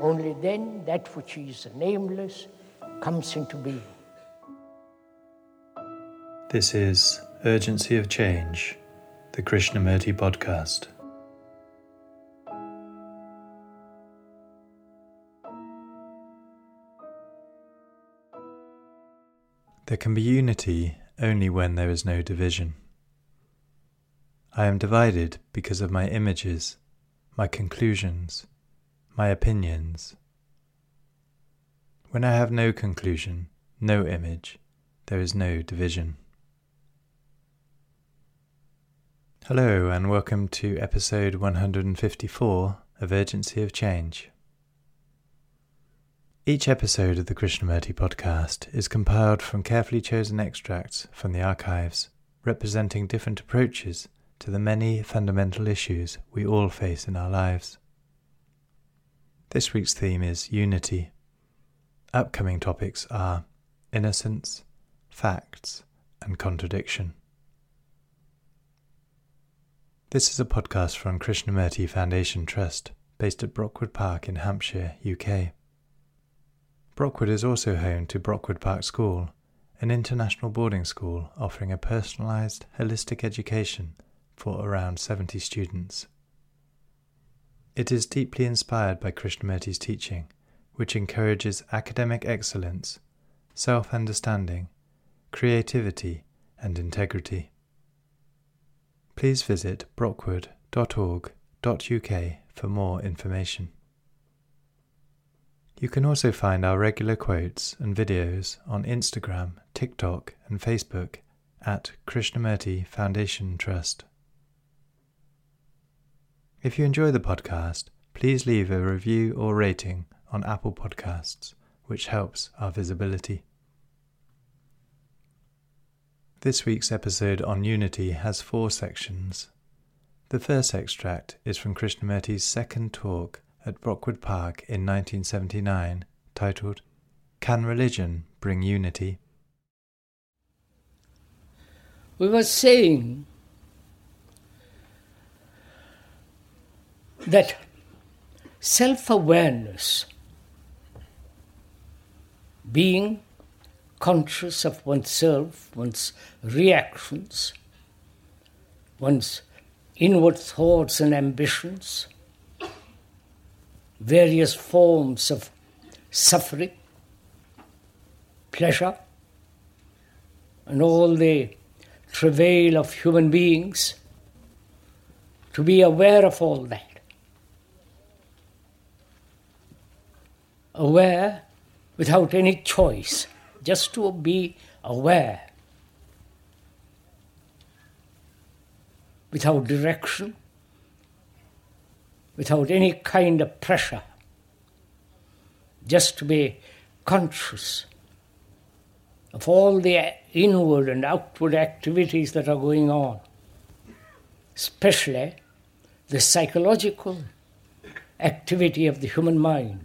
Only then that which is nameless comes into being. This is Urgency of Change, the Krishnamurti podcast. There can be unity only when there is no division. I am divided because of my images, my conclusions, my opinions. When I have no conclusion, no image, there is no division. Hello, and welcome to episode 154 of Urgency of Change. Each episode of the Krishnamurti podcast is compiled from carefully chosen extracts from the archives, representing different approaches to the many fundamental issues we all face in our lives. This week's theme is unity. Upcoming topics are innocence, facts, and contradiction. This is a podcast from Krishnamurti Foundation Trust, based at Brockwood Park in Hampshire, UK. Brockwood is also home to Brockwood Park School, an international boarding school offering a personalised, holistic education for around 70 students. It is deeply inspired by Krishnamurti's teaching, which encourages academic excellence, self understanding, creativity, and integrity. Please visit brockwood.org.uk for more information. You can also find our regular quotes and videos on Instagram, TikTok, and Facebook at Krishnamurti Foundation Trust. If you enjoy the podcast, please leave a review or rating on Apple Podcasts, which helps our visibility. This week's episode on unity has four sections. The first extract is from Krishnamurti's second talk at Brockwood Park in 1979 titled Can Religion Bring Unity? We were saying that self awareness, being conscious of oneself, one's reactions, one's inward thoughts and ambitions, various forms of suffering, pleasure, and all the travail of human beings, to be aware of all that. Aware without any choice, just to be aware, without direction, without any kind of pressure, just to be conscious of all the inward and outward activities that are going on, especially the psychological activity of the human mind.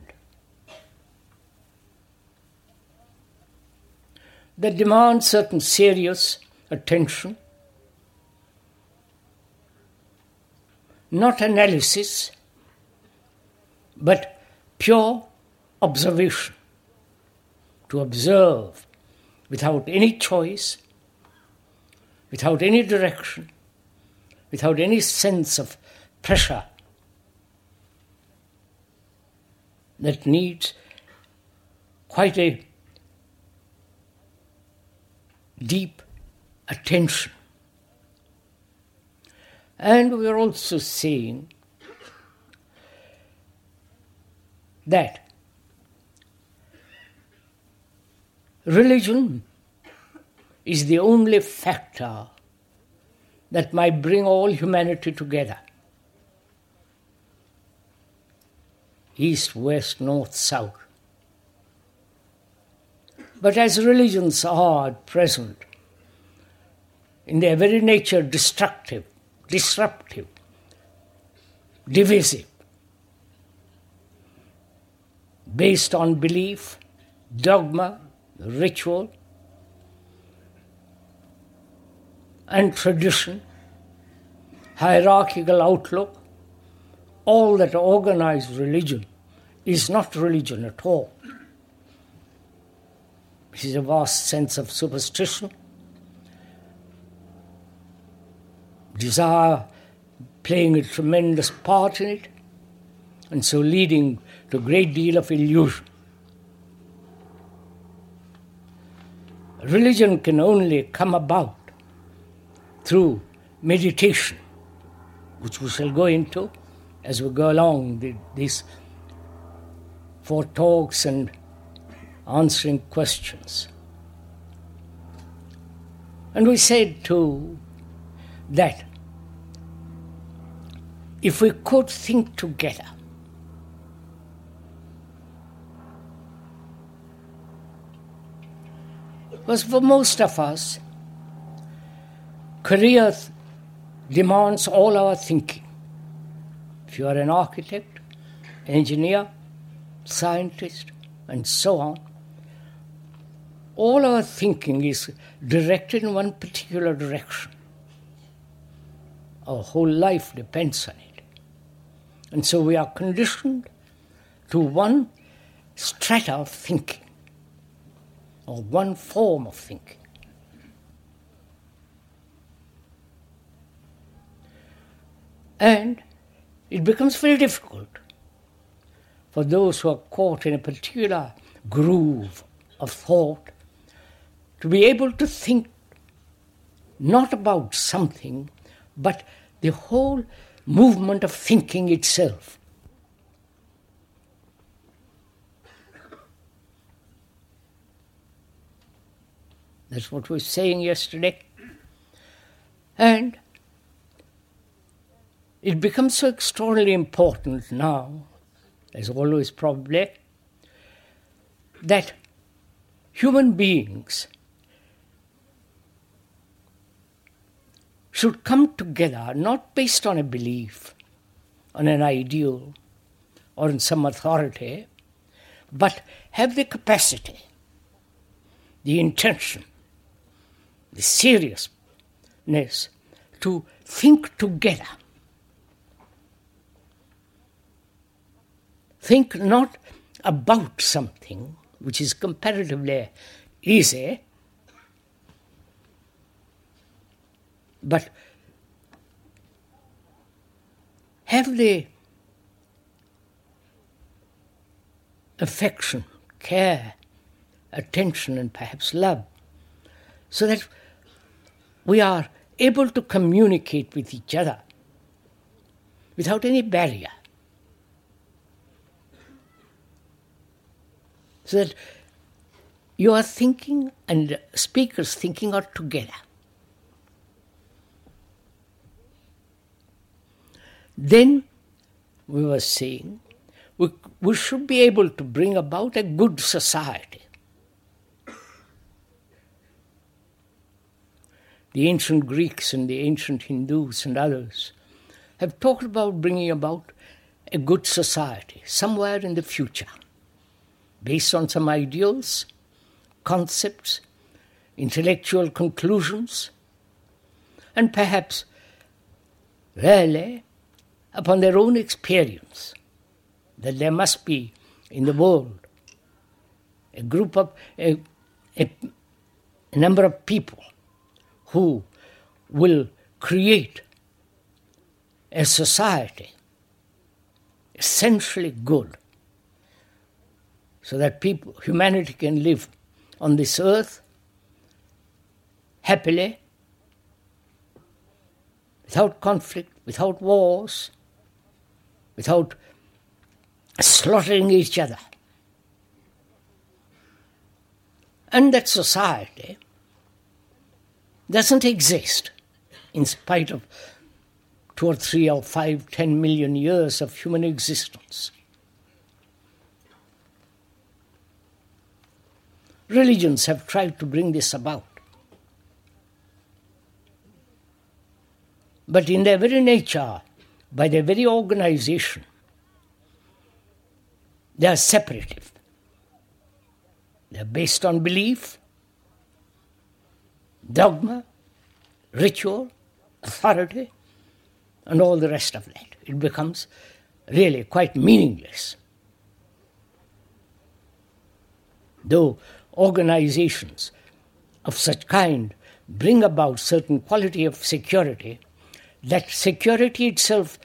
That demand certain serious attention, not analysis, but pure observation. To observe without any choice, without any direction, without any sense of pressure that needs quite a deep attention. And we are also seeing that religion is the only factor that might bring all humanity together. East, west, north, south. But as religions are at present, in their very nature, destructive, disruptive, divisive, based on belief, dogma, ritual, and tradition, hierarchical outlook, all that organized religion is not religion at all. It is a vast sense of superstition, desire playing a tremendous part in it, and so leading to a great deal of illusion. Religion can only come about through meditation, which we shall go into as we go along the, these four talks and answering questions. And we said too that if we could think together, because for most of us, career demands all our thinking. If you are an architect, engineer, scientist, and so on, all our thinking is directed in one particular direction. Our whole life depends on it. And so we are conditioned to one strata of thinking, or one form of thinking. And it becomes very difficult for those who are caught in a particular groove of thought to be able to think not about something, but the whole movement of thinking itself. That's what we were saying yesterday. And it becomes so extraordinarily important now, as always probably, that human beings should come together not based on a belief, on an ideal, or in some authority, but have the capacity, the intention, the seriousness to think together. Think not about something which is comparatively easy, but have the affection, care, attention, and perhaps love, so that we are able to communicate with each other without any barrier. So that your thinking and speaker's thinking are together. Then we were saying we, we should be able to bring about a good society. The ancient Greeks and the ancient Hindus and others have talked about bringing about a good society somewhere in the future, based on some ideals, concepts, intellectual conclusions, and perhaps really upon their own experience that there must be in the world a group of a, a, a number of people who will create a society essentially good so that people humanity can live on this earth happily without conflict without wars without slaughtering each other. And that society doesn't exist in spite of two or three or five, ten million years of human existence. religions have tried to bring this about. But in their very nature, by their very organization, they are separative. They are based on belief, dogma, ritual, authority, and all the rest of that. It becomes really quite meaningless. Though organizations of such kind bring about certain quality of security, that security itself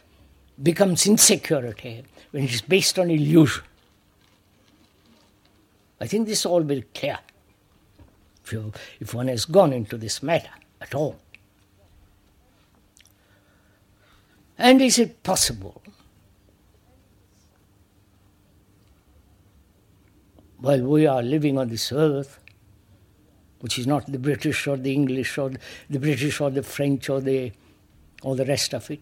becomes insecurity when it is based on illusion. I think this is all very clear if, you, if one has gone into this matter at all. And is it possible while we are living on this earth, which is not the British or the English or the British or the French or the all the rest of it.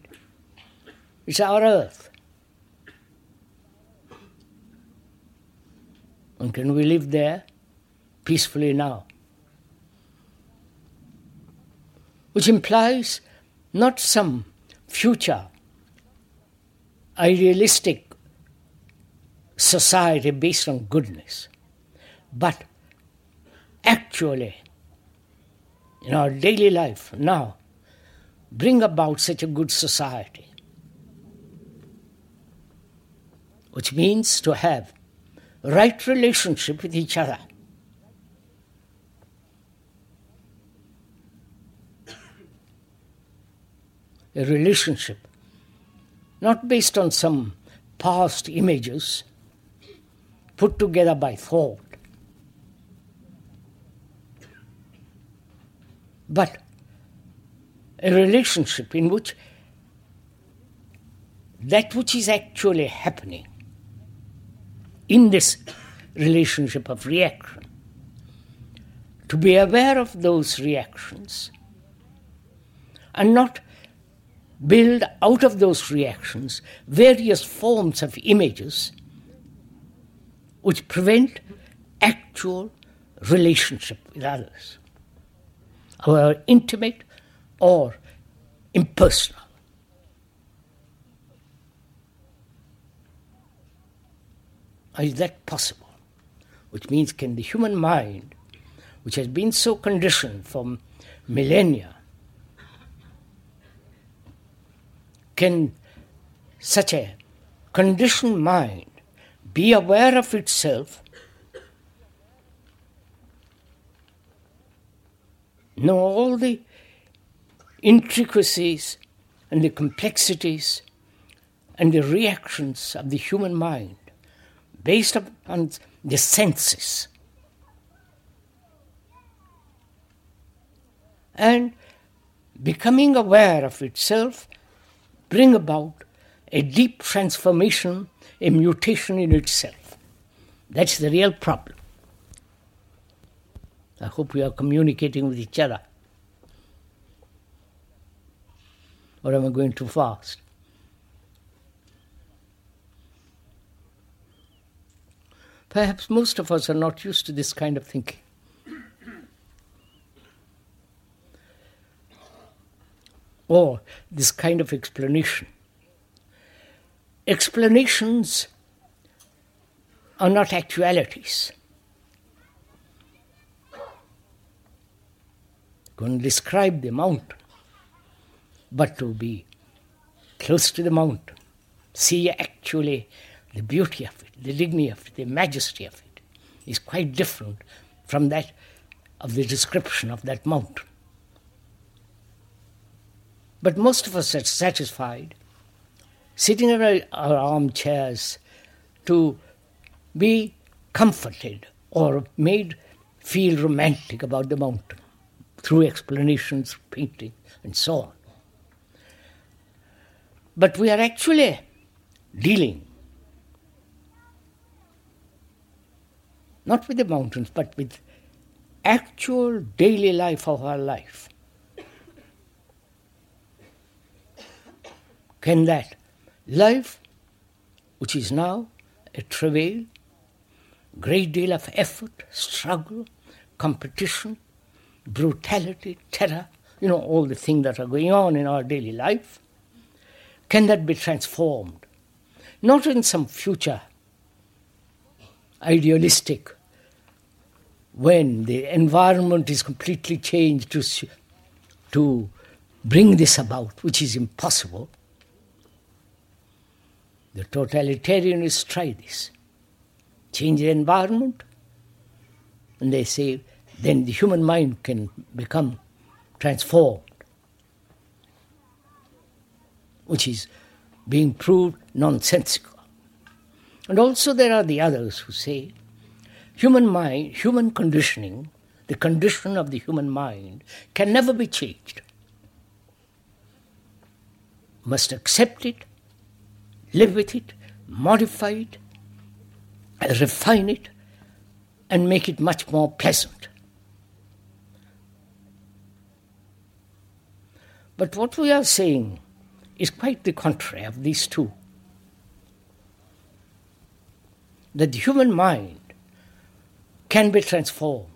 It's our earth. And can we live there peacefully now? Which implies not some future idealistic society based on goodness, but actually in our daily life now bring about such a good society, which means to have right relationship with each other. A relationship not based on some past images put together by thought, but a relationship in which that which is actually happening in this relationship of reaction, to be aware of those reactions and not build out of those reactions various forms of images which prevent actual relationship with others, our intimate or impersonal. Is that possible? Which means, can the human mind, which has been so conditioned from millennia, can such a conditioned mind be aware of itself, know all the intricacies and the complexities and the reactions of the human mind based upon the senses. And becoming aware of itself bring about a deep transformation, a mutation in itself. That's the real problem. I hope we are communicating with each other. Or am I going too fast? Perhaps most of us are not used to this kind of thinking. Or this kind of explanation. Explanations are not actualities. Going to describe the mountain but to be close to the mountain, see actually the beauty of it, the dignity of it, the majesty of it, is quite different from that of the description of that mountain. But most of us are satisfied sitting in our, our armchairs to be comforted or made feel romantic about the mountain through explanations, painting, and so on. But we are actually dealing not with the mountains, but with actual daily life of our life. Can that life, which is now a travail, great deal of effort, struggle, competition, brutality, terror, you know, all the things that are going on in our daily life. Can that be transformed? Not in some future idealistic when the environment is completely changed to, to bring this about, which is impossible. The totalitarianists try this. Change the environment, and they say then the human mind can become transformed, which is being proved nonsensical. And also there are the others who say human mind, human conditioning, the condition of the human mind can never be changed. Must accept it, live with it, modify it, refine it, and make it much more pleasant. But what we are saying is quite the contrary of these two. That the human mind can be transformed.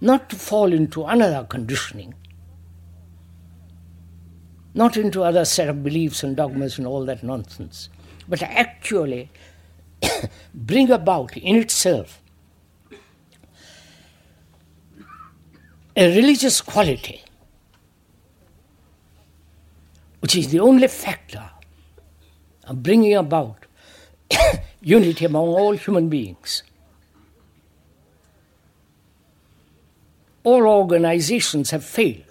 Not to fall into another conditioning, not into other set of beliefs and dogmas and all that nonsense, but actually bring about in itself a religious quality, which is the only factor of bringing about unity among all human beings. All organizations have failed,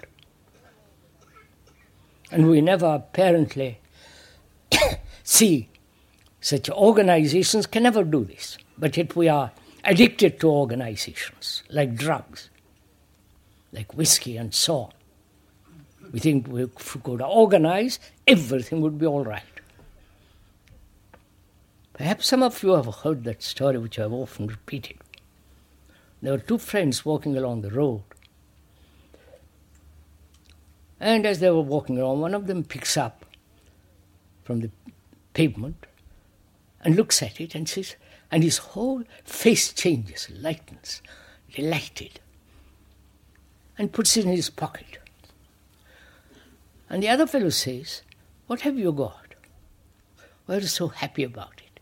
and we never apparently see such organizations can never do this. But yet we are addicted to organizations like drugs like whiskey and so on. We think we could organize, everything would be all right. Perhaps some of you have heard that story, which I've often repeated. There were two friends walking along the road. And as they were walking along, one of them picks up from the pavement and looks at it and says, and his whole face changes, lightens, delighted and puts it in his pocket. And the other fellow says, What have you got? Why are you so happy about it?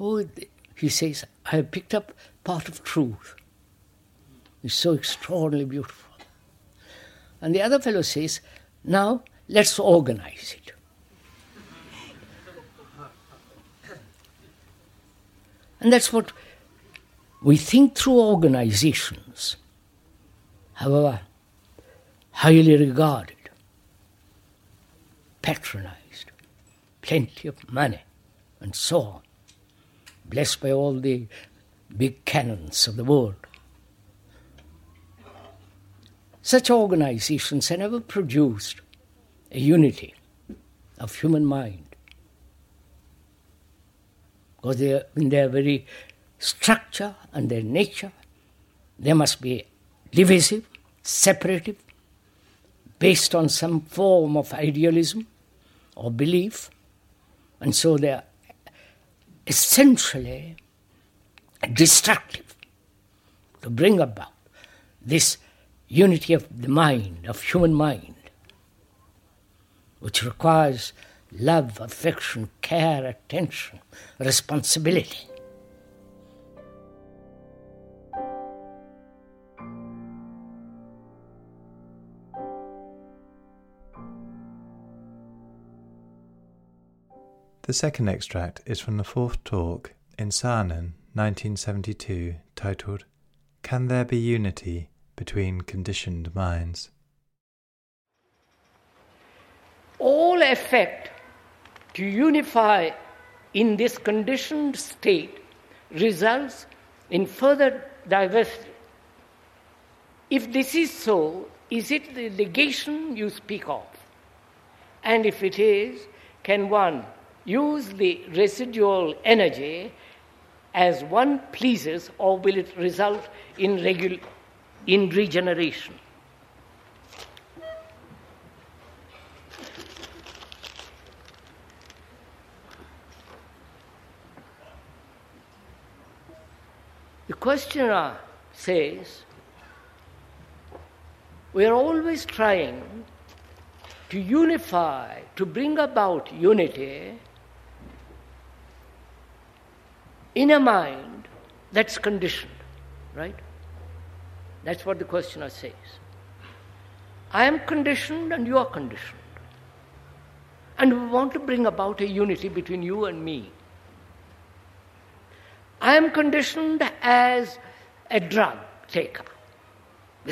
Oh, he says, I have picked up part of truth. It's so extraordinarily beautiful. And the other fellow says, Now let's organize it. And that's what we think through organizations however highly regarded, patronized, plenty of money, and so on, blessed by all the big canons of the world. Such organizations have never produced a unity of human mind. Because they are, in their very structure and their nature, they must be divisive, separative, based on some form of idealism or belief, and so they are essentially destructive to bring about this unity of the mind, of human mind, which requires love, affection, care, attention, responsibility. The second extract is from the fourth talk in Saanen, 1972, titled Can There Be Unity Between Conditioned Minds? All effort to unify in this conditioned state results in further diversity. If this is so, is it the negation you speak of? And if it is, can one use the residual energy as one pleases, or will it result in, regu- in regeneration? The questioner says, we are always trying to unify, to bring about unity in a mind that's conditioned, right? That's what the questioner says. I am conditioned and you are conditioned. And we want to bring about a unity between you and me. I am conditioned as a drug taker.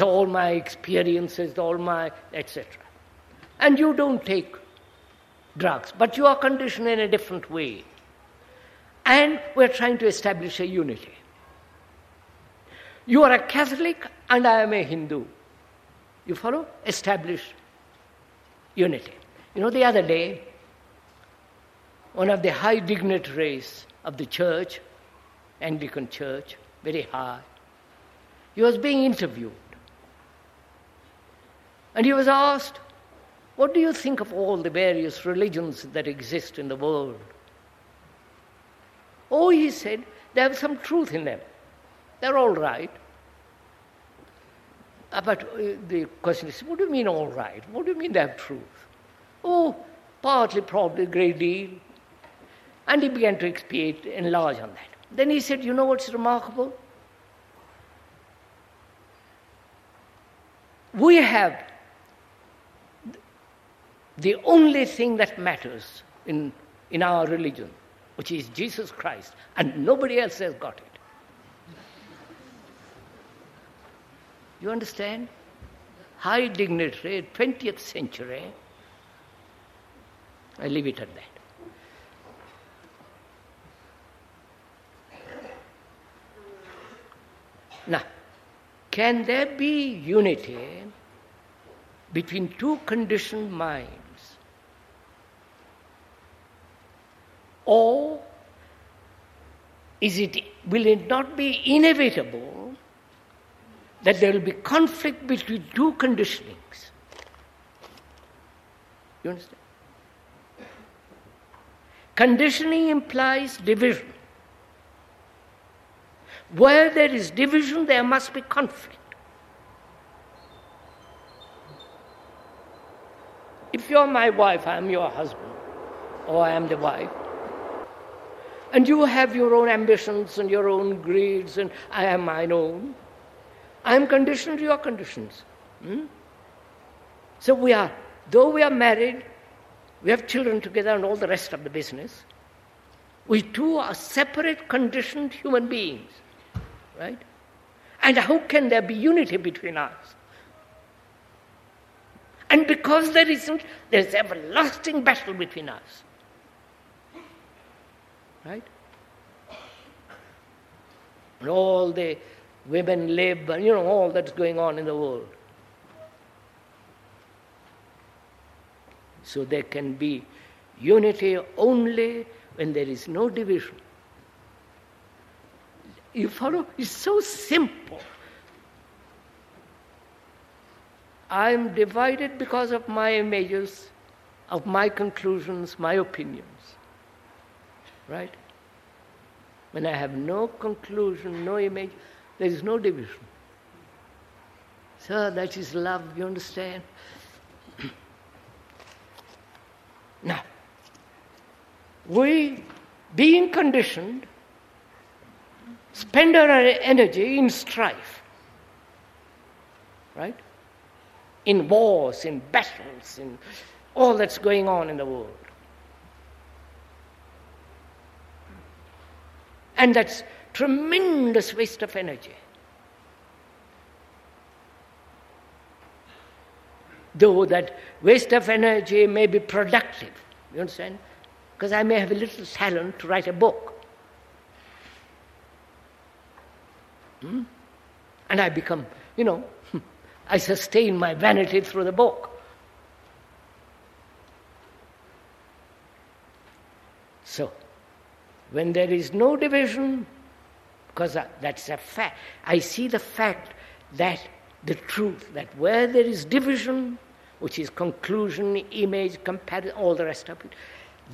All my experiences, all my etc. And you don't take drugs, but you are conditioned in a different way. And we're trying to establish a unity. You are a Catholic and I am a Hindu. You follow? Establish unity. You know, the other day, one of the high dignitaries of the church, Anglican church, very high, he was being interviewed. And he was asked, What do you think of all the various religions that exist in the world? Oh, he said, they have some truth in them. They're all right. Uh, but uh, the question is, what do you mean all right? What do you mean they have truth? Oh, partly, probably, a great deal. And he began to expiate, enlarge on that. Then he said, You know what's remarkable? We have the only thing that matters in, in our religion, which is Jesus Christ, and nobody else has got it. You understand? High dignitary, 20th century. I leave it at that. Now, can there be unity between two conditioned minds? Or is it, will it not be inevitable that there will be conflict between two conditionings? You understand? Conditioning implies division. Where there is division, there must be conflict. If you're my wife, I am your husband, or I am the wife, and you have your own ambitions and your own greeds, and I am mine own, I am conditioned to your conditions. Hmm? So we are, though we are married, we have children together and all the rest of the business, we two are separate conditioned human beings. Right? And how can there be unity between us? And because there isn't, there's everlasting battle between us. Right? And all the women live, and you know, all that's going on in the world. So there can be unity only when there is no division. You follow? It's so simple. I'm divided because of my images, of my conclusions, my opinions. Right? When I have no conclusion, no image, there is no division. So that is love, you understand? now, we, being conditioned, spend our energy in strife, right? In wars, in battles, in all that's going on in the world. And that's tremendous waste of energy. Though that waste of energy may be productive, you understand? Because I may have a little talent to write a book. Hmm? And I become, you know, I sustain my vanity through the book. So, when there is no division, because that's a fact, I see the fact that the truth, that where there is division, which is conclusion, image, comparison, all the rest of it,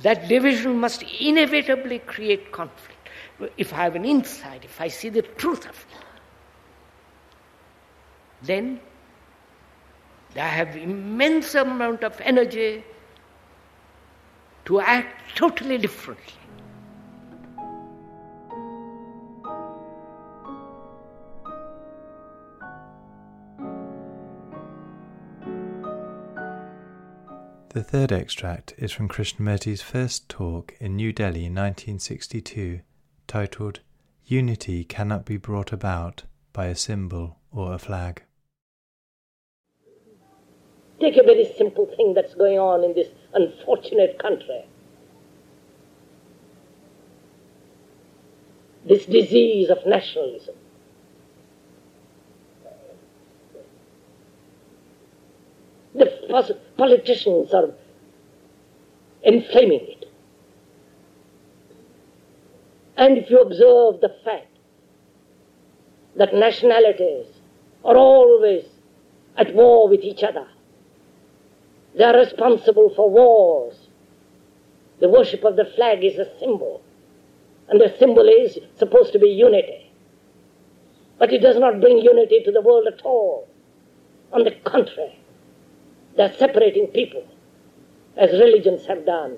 that division must inevitably create conflict. if I have an insight, if I see the truth of it, then I have immense amount of energy to act totally differently. The third extract is from Krishnamurti's first talk in New Delhi in 1962, titled Unity Cannot Be Brought About by a Symbol or a Flag. Take a very simple thing that's going on in this unfortunate country. This disease of nationalism. The politicians are inflaming it. And if you observe the fact that nationalities are always at war with each other, they are responsible for wars. The worship of the flag is a symbol, and the symbol is supposed to be unity. But it does not bring unity to the world at all. On the contrary, they're separating people, as religions have done.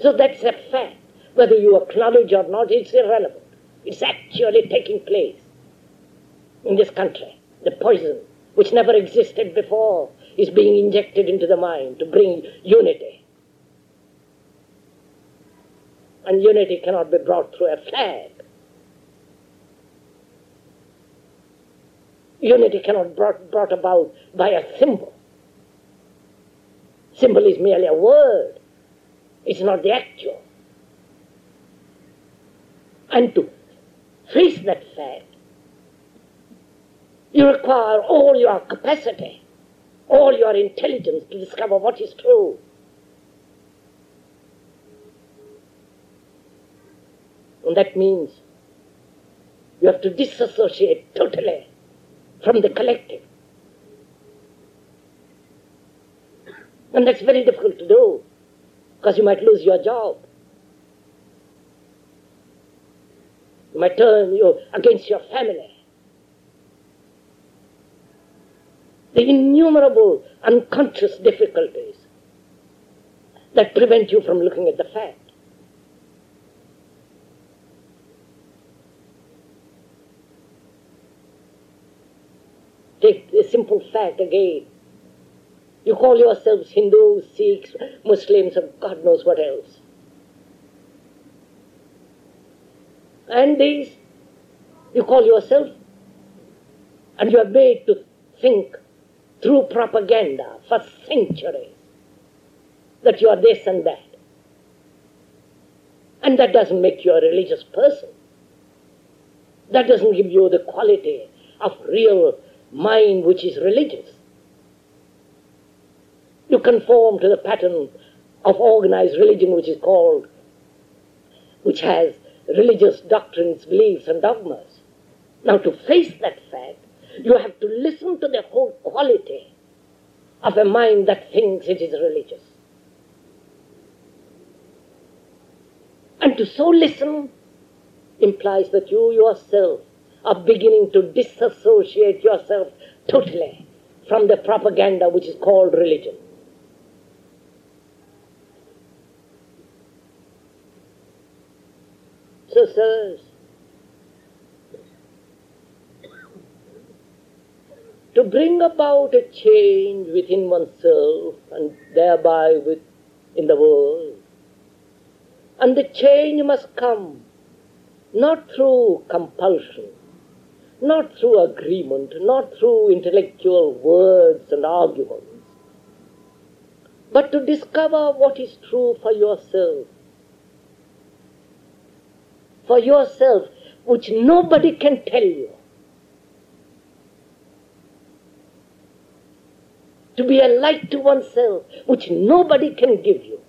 So that's a fact. Whether you acknowledge or not, it's irrelevant. It's actually taking place in this country. The poison, which never existed before, is being injected into the mind to bring unity. And unity cannot be brought through a flag. Unity cannot be brought, brought about by a symbol. Symbol is merely a word. It's not the actual. And to face that fact, you require all your capacity, all your intelligence to discover what is true. And that means you have to disassociate totally from the collective. And that's very difficult to do because you might lose your job. You might turn you against your family. The innumerable unconscious difficulties that prevent you from looking at the fact. Take the simple fact again you call yourselves Hindus, Sikhs, Muslims, and God knows what else. And these, you call yourself, and you are made to think through propaganda for centuries that you are this and that. And that doesn't make you a religious person. That doesn't give you the quality of real mind which is religious. You conform to the pattern of organized religion which is called, which has religious doctrines, beliefs, and dogmas. Now, to face that fact, you have to listen to the whole quality of a mind that thinks it is religious. And to so listen implies that you yourself are beginning to disassociate yourself totally from the propaganda which is called religion. So, sirs, to bring about a change within oneself and thereby with, in the world, and the change must come not through compulsion, not through agreement, not through intellectual words and arguments, but to discover what is true for yourself for yourself which nobody can tell you. To be a light to oneself which nobody can give you.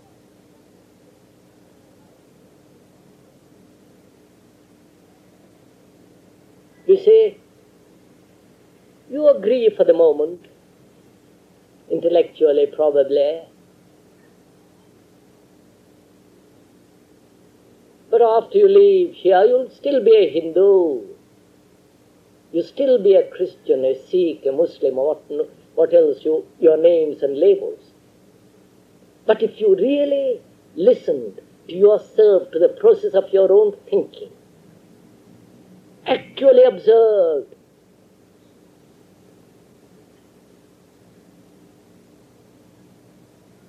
You see, you agree for the moment, intellectually probably, But after you leave here, you'll still be a Hindu. You'll still be a Christian, a Sikh, a Muslim, or what, what else, you, your names and labels. But if you really listened to yourself, to the process of your own thinking, actually observed,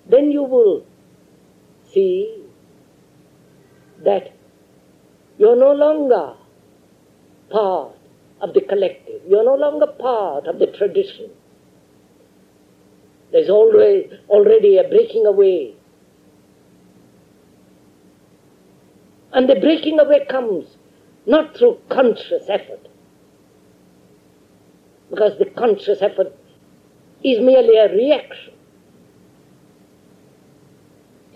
then you will see that you're no longer part of the collective. You're no longer part of the tradition. There's always already a breaking away. And the breaking away comes not through conscious effort, because the conscious effort is merely a reaction.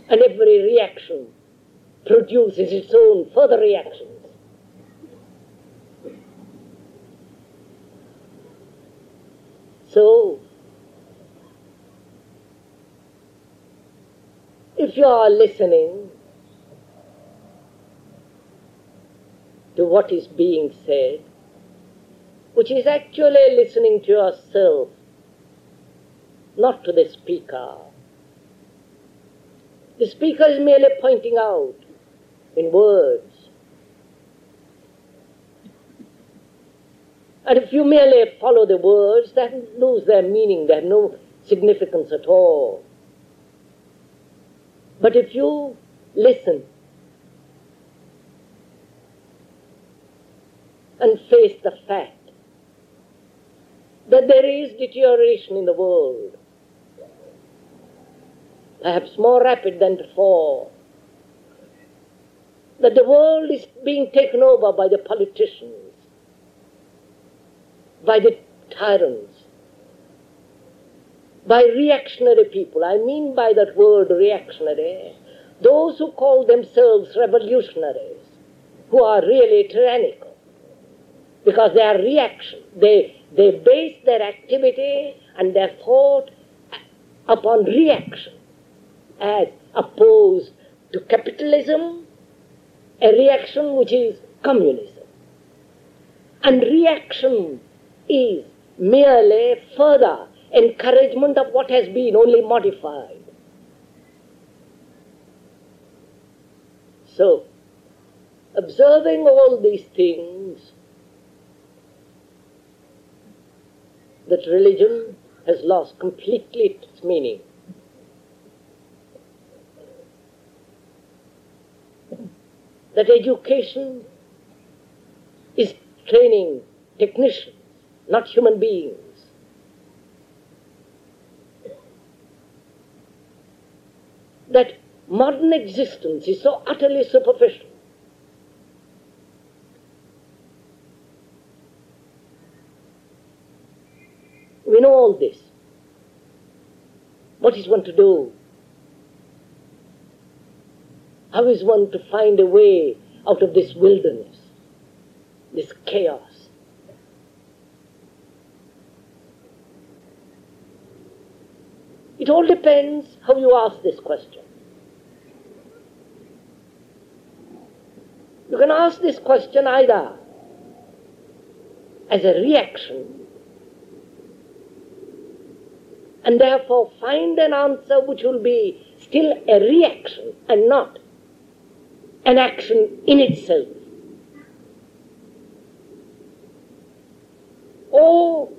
And every reaction produces its own further reactions. So, if you are listening to what is being said, which is actually listening to yourself, not to the speaker. The speaker is merely pointing out in words. And if you merely follow the words, they lose their meaning, they have no significance at all. But if you listen and face the fact that there is deterioration in the world, perhaps more rapid than before, that the world is being taken over by the politicians, by the tyrants, by reactionary people. I mean by that word reactionary, those who call themselves revolutionaries, who are really tyrannical, because they are reaction. They, they base their activity and their thought upon reaction, as opposed to capitalism a reaction which is communism. And reaction is merely further encouragement of what has been only modified. So, observing all these things, that religion has lost completely its meaning. That education is training technicians, not human beings. That modern existence is so utterly superficial. We know all this. What is one to do? How is one to find a way out of this wilderness, this chaos? It all depends how you ask this question. You can ask this question either as a reaction and therefore find an answer which will be still a reaction and not an action in itself. Or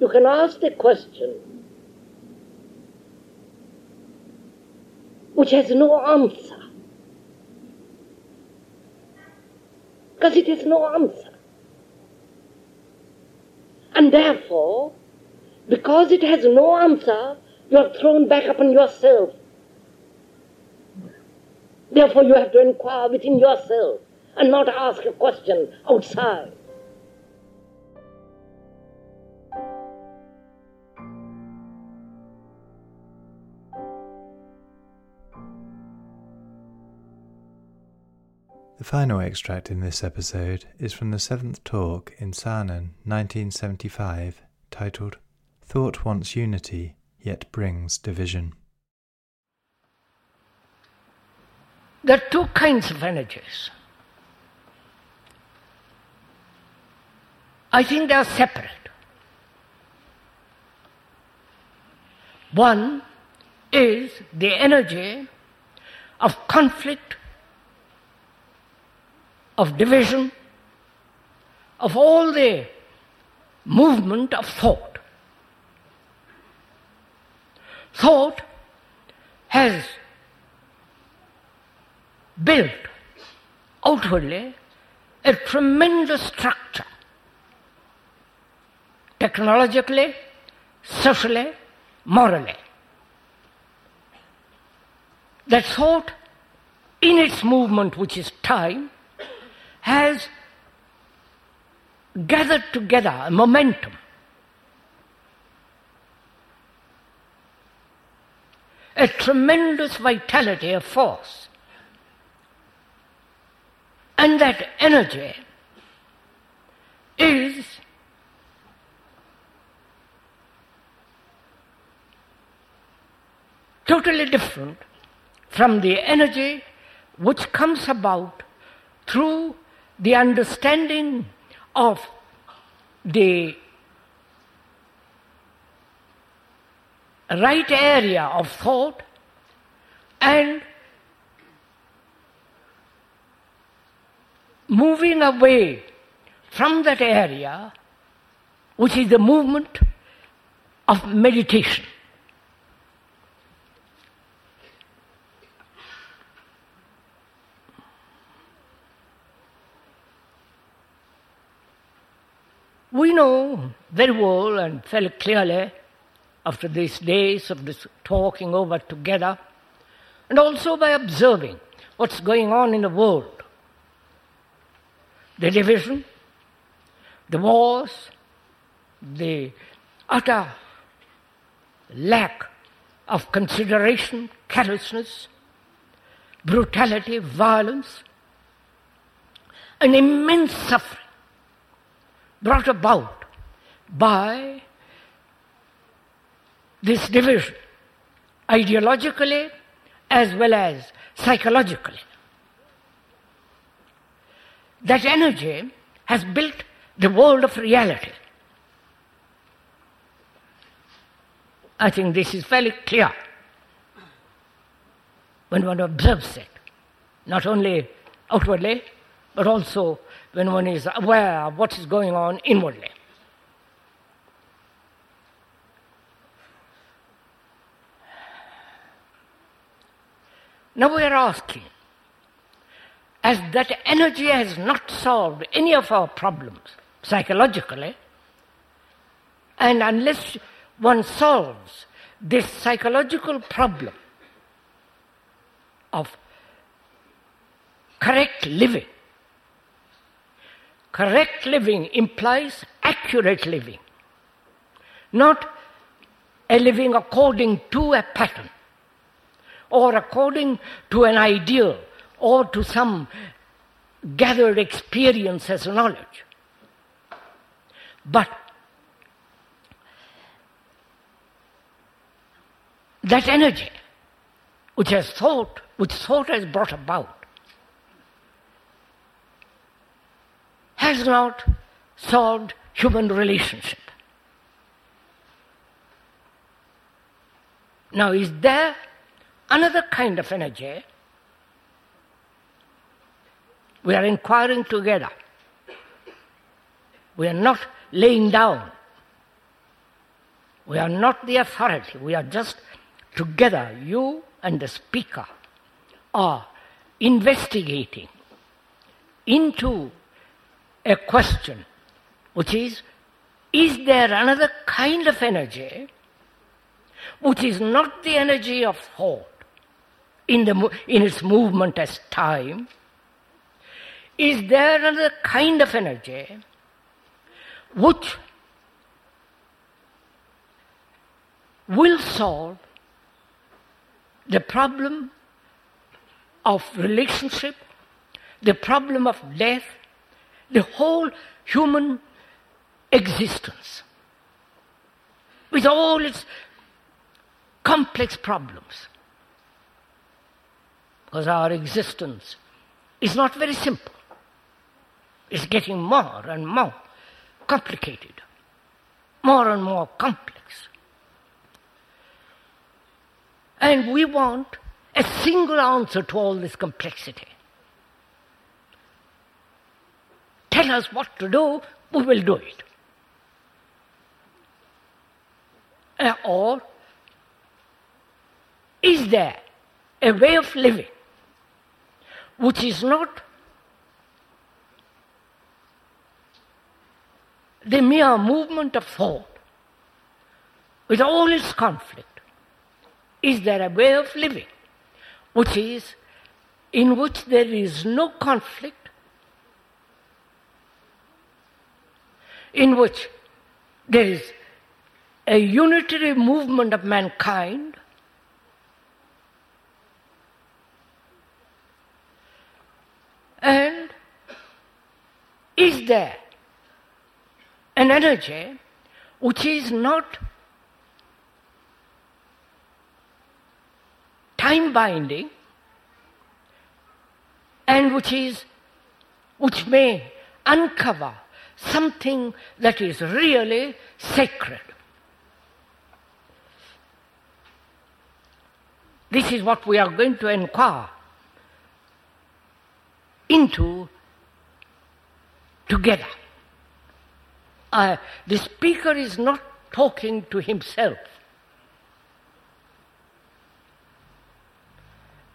you can ask the question which has no answer. Because it has no answer. And therefore, because it has no answer, you are thrown back upon yourself Therefore, you have to inquire within yourself and not ask a question outside. The final extract in this episode is from the seventh talk in Saanen 1975, titled Thought Wants Unity, Yet Brings Division. There are two kinds of energies. I think they are separate. One is the energy of conflict, of division, of all the movement of thought. Thought has built outwardly a tremendous structure, technologically, socially, morally. That thought, in its movement, which is time, has gathered together a momentum. A tremendous vitality, a force. And that energy is totally different from the energy which comes about through the understanding of the right area of thought and moving away from that area, which is the movement of meditation. We know very well and fairly clearly after these days of this talking over together, and also by observing what's going on in the world the division, the wars, the utter lack of consideration, carelessness, brutality, violence, an immense suffering brought about by this division, ideologically as well as psychologically. That energy has built the world of reality. I think this is fairly clear when one observes it, not only outwardly, but also when one is aware of what is going on inwardly. Now we are asking, as that energy has not solved any of our problems psychologically, and unless one solves this psychological problem of correct living, Correct living implies accurate living, not a living according to a pattern or according to an ideal or to some gathered experience as knowledge. But that energy which has thought, which thought has brought about, has not solved human relationship. Now, is there another kind of energy? We are inquiring together. We are not laying down. We are not the authority. We are just together, you and the speaker are investigating into a question, which is is there another kind of energy which is not the energy of thought in, the, in its movement as time? Is there another kind of energy which will solve the problem of relationship, the problem of death, the whole human existence with all its complex problems. Because our existence is not very simple. It's getting more and more complicated, more and more complex. And we want a single answer to all this complexity. Tell us what to do, we will do it. Uh, or is there a way of living which is not the mere movement of thought with all its conflict? Is there a way of living which is in which there is no conflict, in which there is a unitary movement of mankind and is there an energy which is not time binding and which is which may uncover something that is really sacred. This is what we are going to inquire into together. Uh, the speaker is not talking to himself.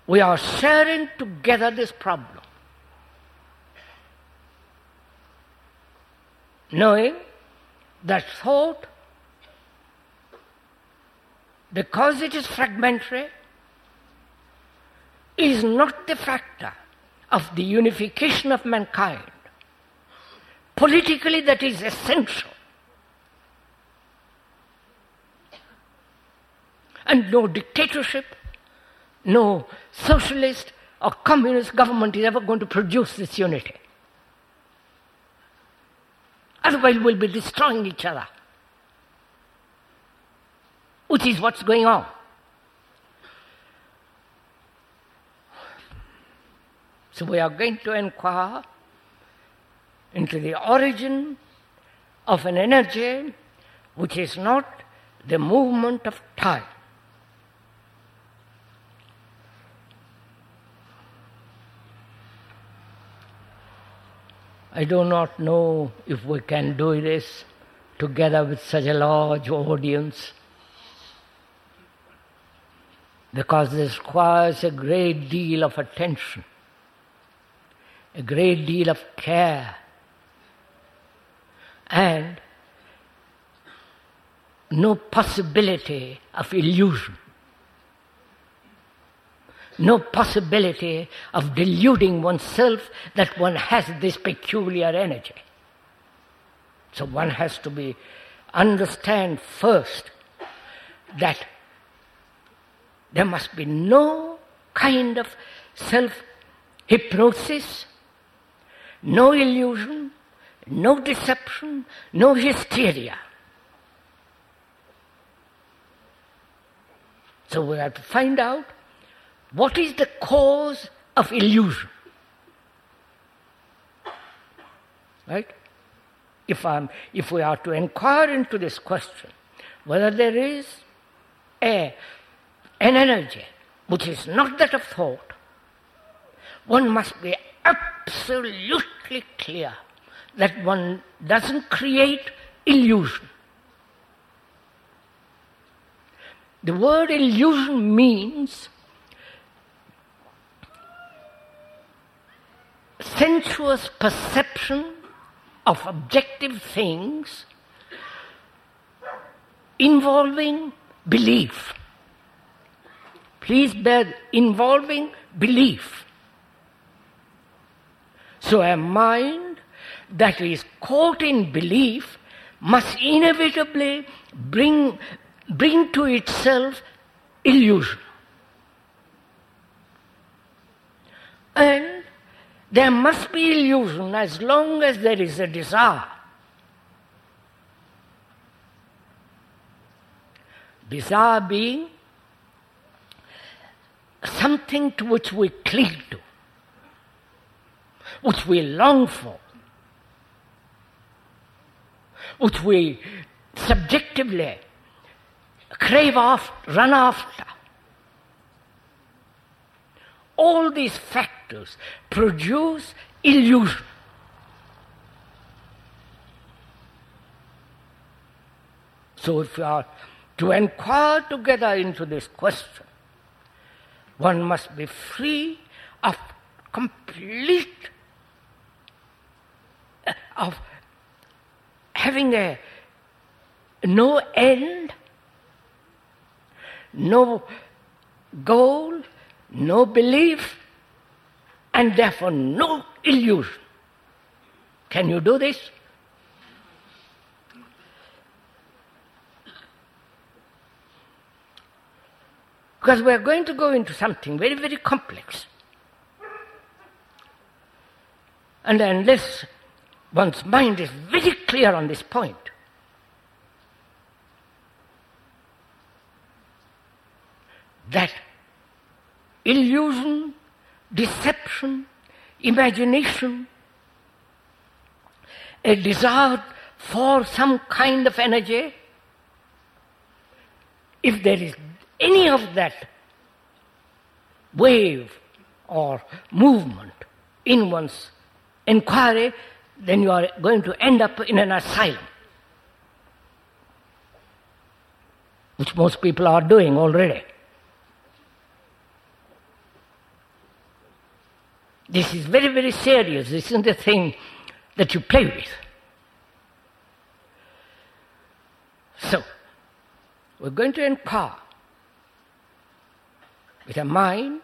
We are sharing together this problem. Knowing that thought, because it is fragmentary, is not the factor of the unification of mankind. Politically, that is essential. And no dictatorship, no socialist or communist government is ever going to produce this unity. Otherwise, we'll be destroying each other, which is what's going on. So, we are going to inquire into the origin of an energy which is not the movement of time. I do not know if we can do this together with such a large audience because this requires a great deal of attention, a great deal of care, and no possibility of illusion no possibility of deluding oneself that one has this peculiar energy. So one has to be understand first that there must be no kind of self hypnosis, no illusion, no deception, no hysteria. So we have to find out what is the cause of illusion? Right? If, I'm, if we are to inquire into this question, whether there is a, an energy which is not that of thought, one must be absolutely clear that one doesn't create illusion. The word illusion means sensuous perception of objective things involving belief. Please bear involving belief. So a mind that is caught in belief must inevitably bring, bring to itself illusion. And there must be illusion as long as there is a desire. Desire being something to which we cling to, which we long for. Which we subjectively crave after, run after. All these factors produce illusion. So if we are to inquire together into this question, one must be free of complete, uh, of having a no end, no goal, no belief, and therefore no illusion. Can you do this? Because we are going to go into something very, very complex. And unless one's mind is very clear on this point, that illusion, deception, imagination, a desire for some kind of energy, if there is any of that wave or movement in one's inquiry, then you are going to end up in an asylum, which most people are doing already. This is very, very serious. This isn't a thing that you play with. So, we're going to inquire with a mind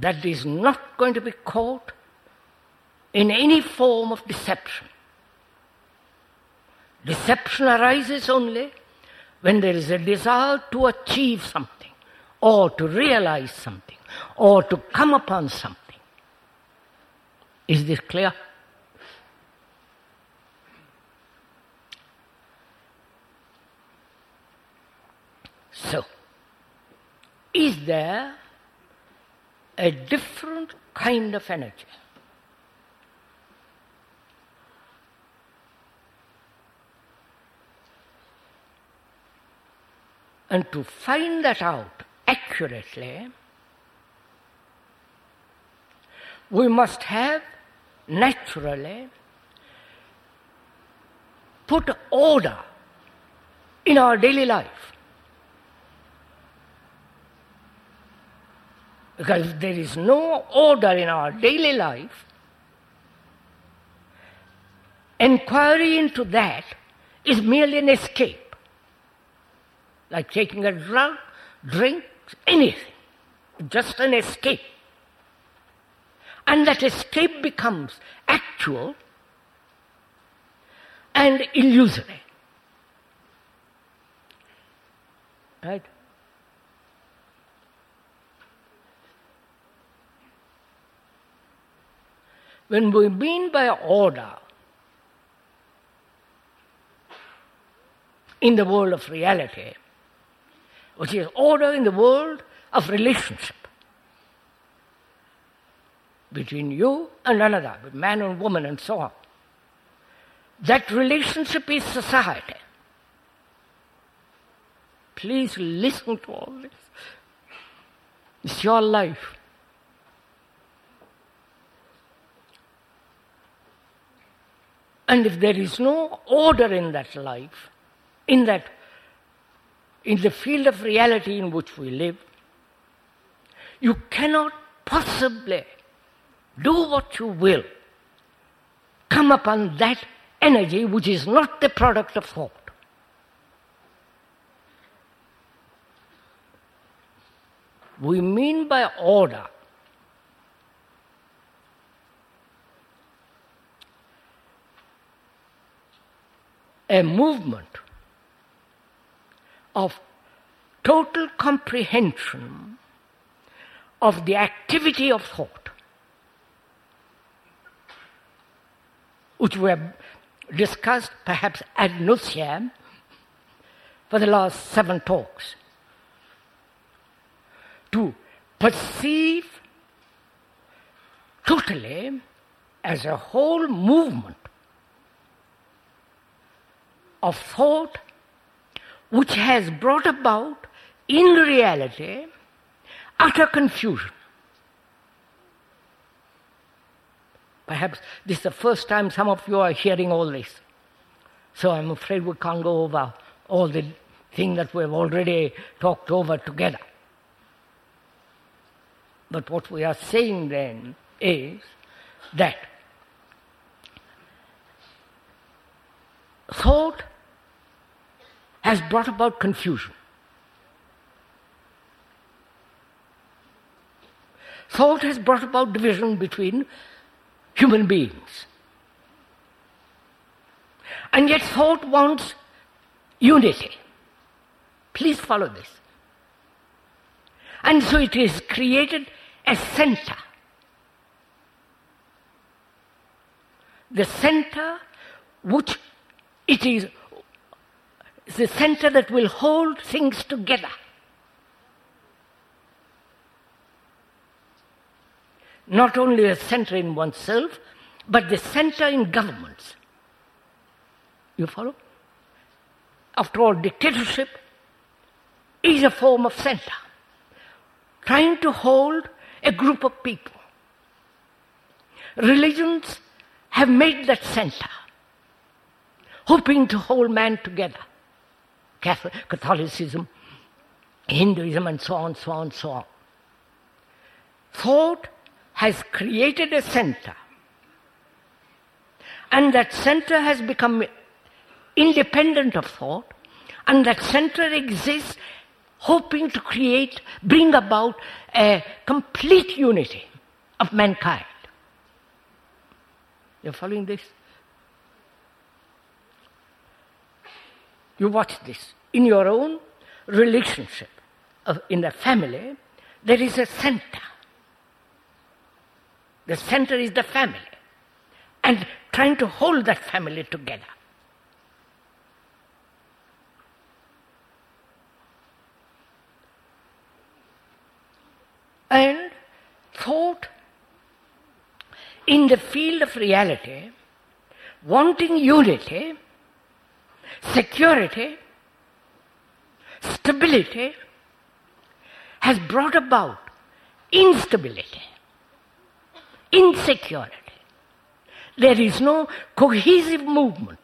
that is not going to be caught in any form of deception. Deception arises only when there is a desire to achieve something or to realize something or to come upon something. Is this clear? So, is there a different kind of energy? And to find that out accurately, we must have naturally put order in our daily life. Because if there is no order in our daily life, inquiry into that is merely an escape. Like taking a drug, drink, anything. Just an escape. And that escape becomes actual and illusory. Right? When we mean by order in the world of reality, which is order in the world of relationship between you and another, man and woman and so on. That relationship is society. Please listen to all this. It's your life. And if there is no order in that life, in that, in the field of reality in which we live, you cannot possibly do what you will, come upon that energy which is not the product of thought. We mean by order a movement of total comprehension of the activity of thought, which we have discussed perhaps ad nauseam for the last seven talks. To perceive totally as a whole movement of thought which has brought about, in reality, utter confusion. Perhaps this is the first time some of you are hearing all this. So I'm afraid we can't go over all the things that we've already talked over together. But what we are saying then is that thought has brought about confusion. Thought has brought about division between human beings. And yet, thought wants unity. Please follow this. And so it is created a center. The center which it is the center that will hold things together. Not only a center in oneself, but the center in governments. You follow? After all, dictatorship is a form of center, trying to hold a group of people. Religions have made that center, hoping to hold man together. Catholic, Catholicism, Hinduism, and so on, so on, so on. Thought has created a center, and that center has become independent of thought, and that center exists hoping to create, bring about a complete unity of mankind. You're following this? You watch this. In your own relationship, of, in the family, there is a center. The center is the family. And trying to hold that family together. And thought in the field of reality, wanting unity, security, stability, has brought about instability, insecurity. There is no cohesive movement,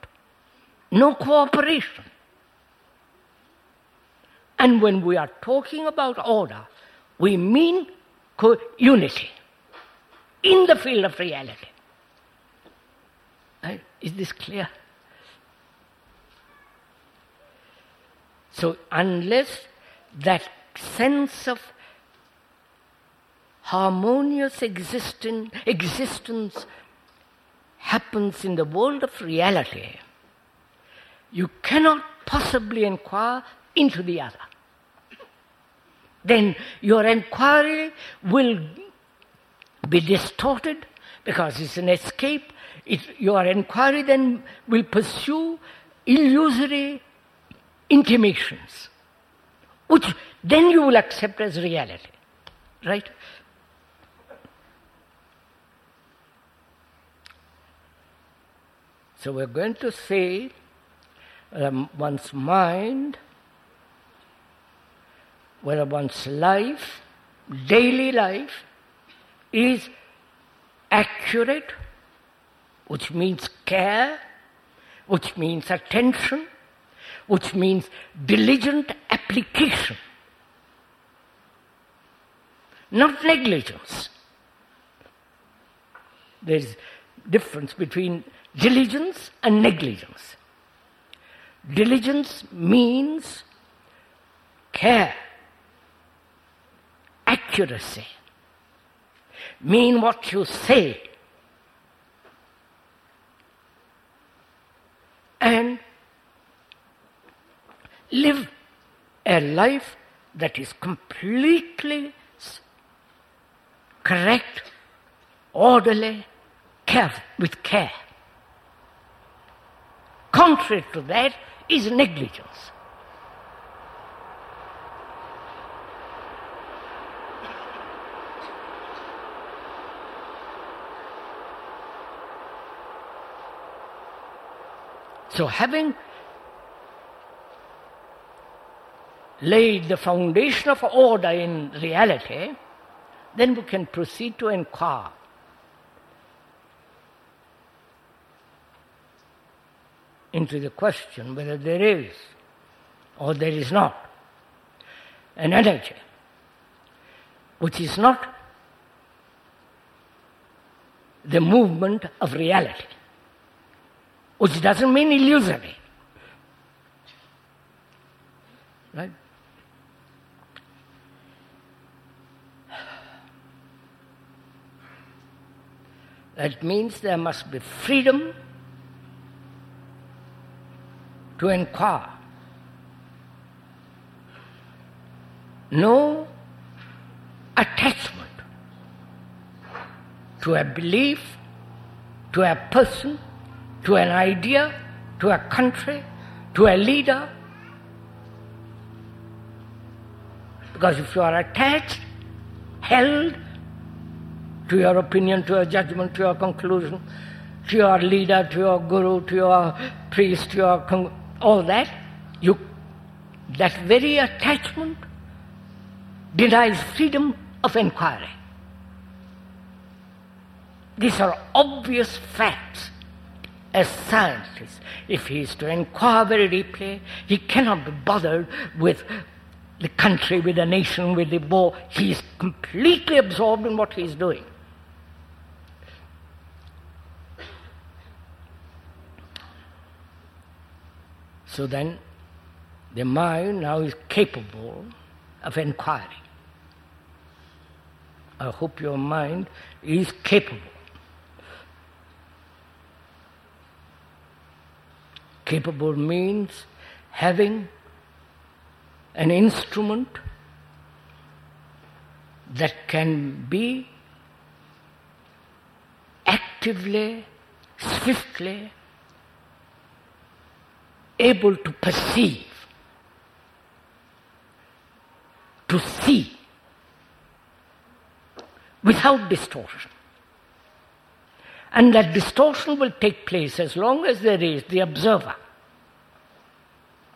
no cooperation. And when we are talking about order, we mean co- unity in the field of reality. Is this clear? So, unless that sense of harmonious existence, existence happens in the world of reality, you cannot possibly inquire into the other. Then your inquiry will be distorted because it's an escape. It, your inquiry then will pursue illusory intimations, which then you will accept as reality. Right? So we're going to say um, one's mind, whether one's life, daily life, is accurate, which means care, which means attention, which means diligent application, not negligence. There's difference between diligence and negligence. Diligence means care, accuracy, mean what you say, and live a life that is completely correct, orderly, care, with care. Contrary to that is negligence. So, having laid the foundation of order in reality, then we can proceed to inquire. Into the question whether there is or there is not an energy which is not the movement of reality, which doesn't mean illusory. Right? That means there must be freedom to inquire. No attachment to a belief, to a person, to an idea, to a country, to a leader. Because if you are attached, held to your opinion, to your judgment, to your conclusion, to your leader, to your guru, to your priest, to your con- all that, you that very attachment denies freedom of inquiry. These are obvious facts. As scientists, if he is to inquire very deeply, he cannot be bothered with the country, with the nation, with the war. He is completely absorbed in what he is doing. So then, the mind now is capable of inquiry. I hope your mind is capable. Capable means having an instrument that can be actively, swiftly able to perceive, to see without distortion. And that distortion will take place as long as there is the observer.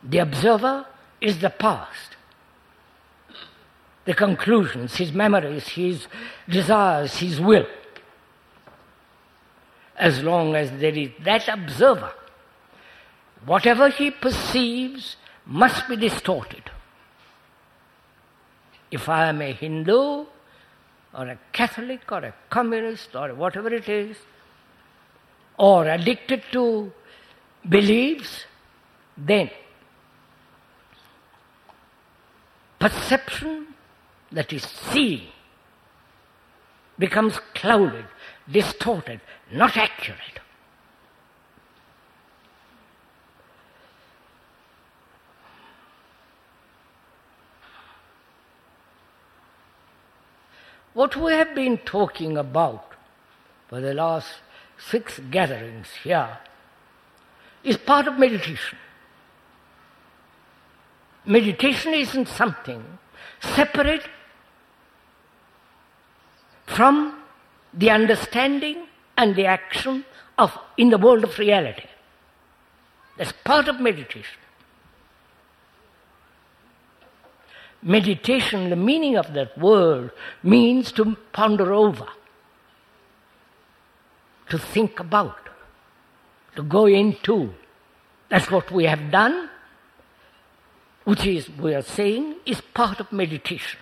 The observer is the past, the conclusions, his memories, his desires, his will. As long as there is that observer, whatever he perceives must be distorted. If I am a Hindu, or a Catholic, or a communist, or whatever it is, or addicted to beliefs, then perception that is seen becomes clouded, distorted, not accurate. What we have been talking about for the last six gatherings here is part of meditation. Meditation isn't something separate from the understanding and the action of in the world of reality. That's part of meditation. Meditation, the meaning of that word, means to ponder over, to think about, to go into. That's what we have done, which is, we are saying, is part of meditation.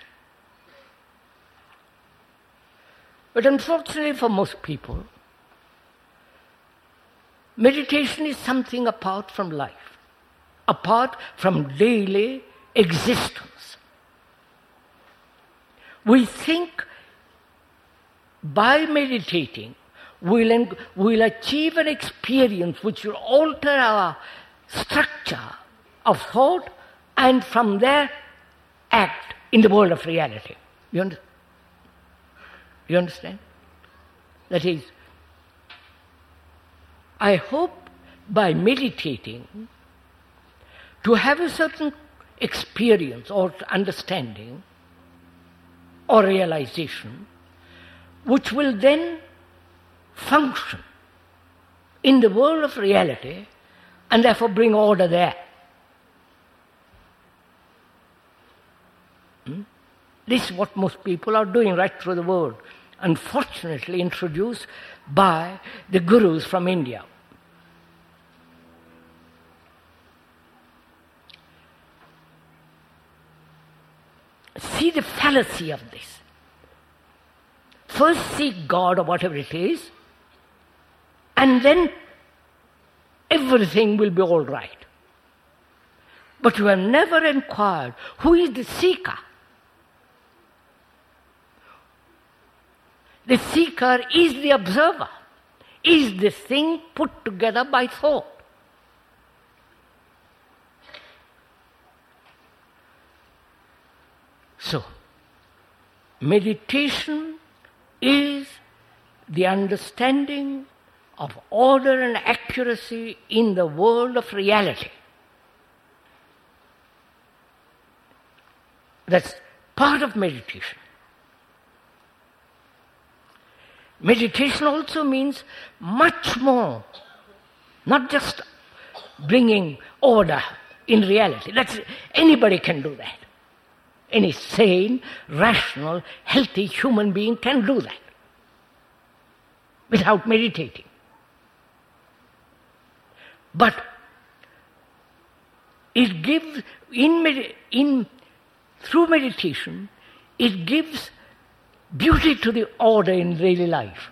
But unfortunately for most people, meditation is something apart from life, apart from daily existence. We think by meditating we'll, we'll achieve an experience which will alter our structure of thought and from there act in the world of reality. You, you understand? That is, I hope by meditating to have a certain experience or understanding or realization, which will then function in the world of reality and therefore bring order there. Hmm? This is what most people are doing right through the world, unfortunately introduced by the gurus from India. See the fallacy of this. First seek God or whatever it is, and then everything will be all right. But you have never inquired who is the seeker. The seeker is the observer, is the thing put together by thought. So, meditation is the understanding of order and accuracy in the world of reality. That's part of meditation. Meditation also means much more, not just bringing order in reality. That's, anybody can do that. Any sane, rational, healthy human being can do that without meditating. But it gives, in, in, through meditation, it gives beauty to the order in daily life.